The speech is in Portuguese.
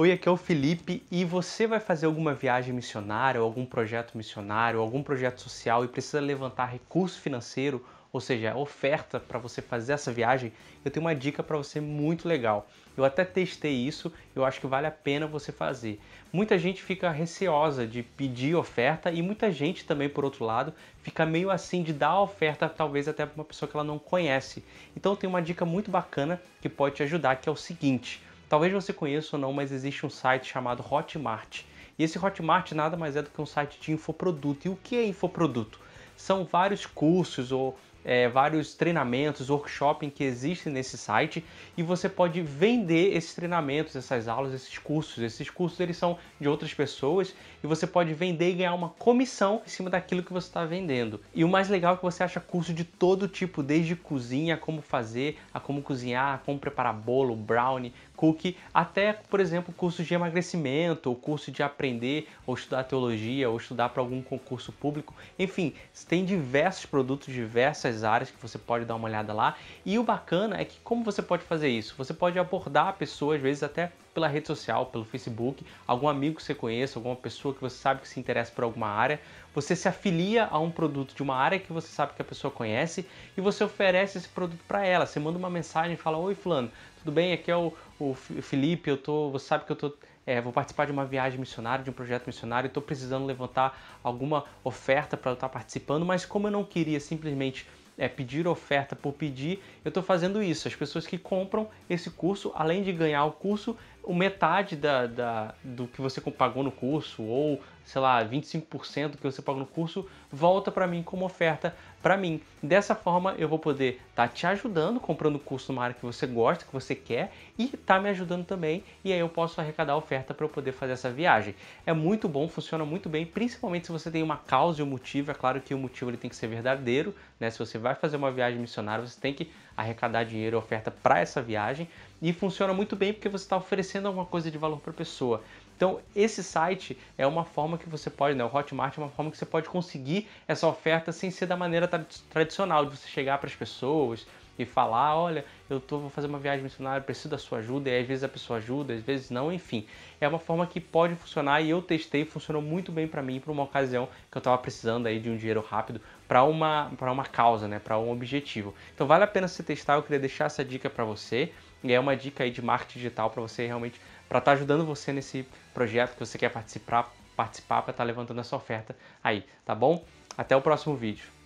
Oi, aqui é o Felipe e você vai fazer alguma viagem missionária, ou algum projeto missionário, ou algum projeto social e precisa levantar recurso financeiro, ou seja, oferta para você fazer essa viagem, eu tenho uma dica para você muito legal. Eu até testei isso, eu acho que vale a pena você fazer. Muita gente fica receosa de pedir oferta e muita gente também, por outro lado, fica meio assim de dar a oferta, talvez até para uma pessoa que ela não conhece. Então tem uma dica muito bacana que pode te ajudar, que é o seguinte: Talvez você conheça ou não, mas existe um site chamado Hotmart. E esse Hotmart nada mais é do que um site de infoproduto. E o que é infoproduto? São vários cursos ou é, vários treinamentos, workshopping que existem nesse site e você pode vender esses treinamentos, essas aulas, esses cursos. Esses cursos eles são de outras pessoas e você pode vender e ganhar uma comissão em cima daquilo que você está vendendo. E o mais legal é que você acha curso de todo tipo, desde cozinha, como fazer, a como cozinhar, a como preparar bolo, brownie, cookie, até, por exemplo, cursos de emagrecimento, ou curso de aprender, ou estudar teologia, ou estudar para algum concurso público. Enfim, tem diversos produtos, diversas áreas que você pode dar uma olhada lá. E o bacana é que como você pode fazer isso? Você pode abordar a pessoa, às vezes até pela rede social, pelo Facebook, algum amigo que você conheça, alguma pessoa que você sabe que se interessa por alguma área, você se afilia a um produto de uma área que você sabe que a pessoa conhece e você oferece esse produto para ela. Você manda uma mensagem e fala: Oi, Fulano, tudo bem? Aqui é o, o Felipe, eu tô, você sabe que eu tô, é, vou participar de uma viagem missionária, de um projeto missionário, estou precisando levantar alguma oferta para estar participando, mas como eu não queria simplesmente é, pedir oferta por pedir, eu estou fazendo isso. As pessoas que compram esse curso, além de ganhar o curso, metade da, da, do que você pagou no curso, ou sei lá, 25% do que você pagou no curso, volta para mim como oferta para mim. Dessa forma eu vou poder estar tá te ajudando comprando curso numa área que você gosta, que você quer, e tá me ajudando também, e aí eu posso arrecadar oferta para eu poder fazer essa viagem. É muito bom, funciona muito bem, principalmente se você tem uma causa e um motivo. É claro que o motivo ele tem que ser verdadeiro, né? Se você vai fazer uma viagem missionária, você tem que arrecadar dinheiro e oferta para essa viagem, e funciona muito bem porque você está oferecendo alguma coisa de valor para a pessoa. Então, esse site é uma forma que você pode, né? O Hotmart é uma forma que você pode conseguir essa oferta sem ser da maneira tradicional, de você chegar para as pessoas e falar, olha, eu tô, vou fazer uma viagem missionária, preciso da sua ajuda, e às vezes a pessoa ajuda, às vezes não, enfim. É uma forma que pode funcionar e eu testei, funcionou muito bem para mim, para uma ocasião que eu estava precisando aí de um dinheiro rápido para uma, uma causa, né, para um objetivo. Então vale a pena você testar, eu queria deixar essa dica para você, e é uma dica aí de marketing digital para você realmente para estar tá ajudando você nesse projeto que você quer participar, participar para estar tá levantando essa oferta aí, tá bom? Até o próximo vídeo.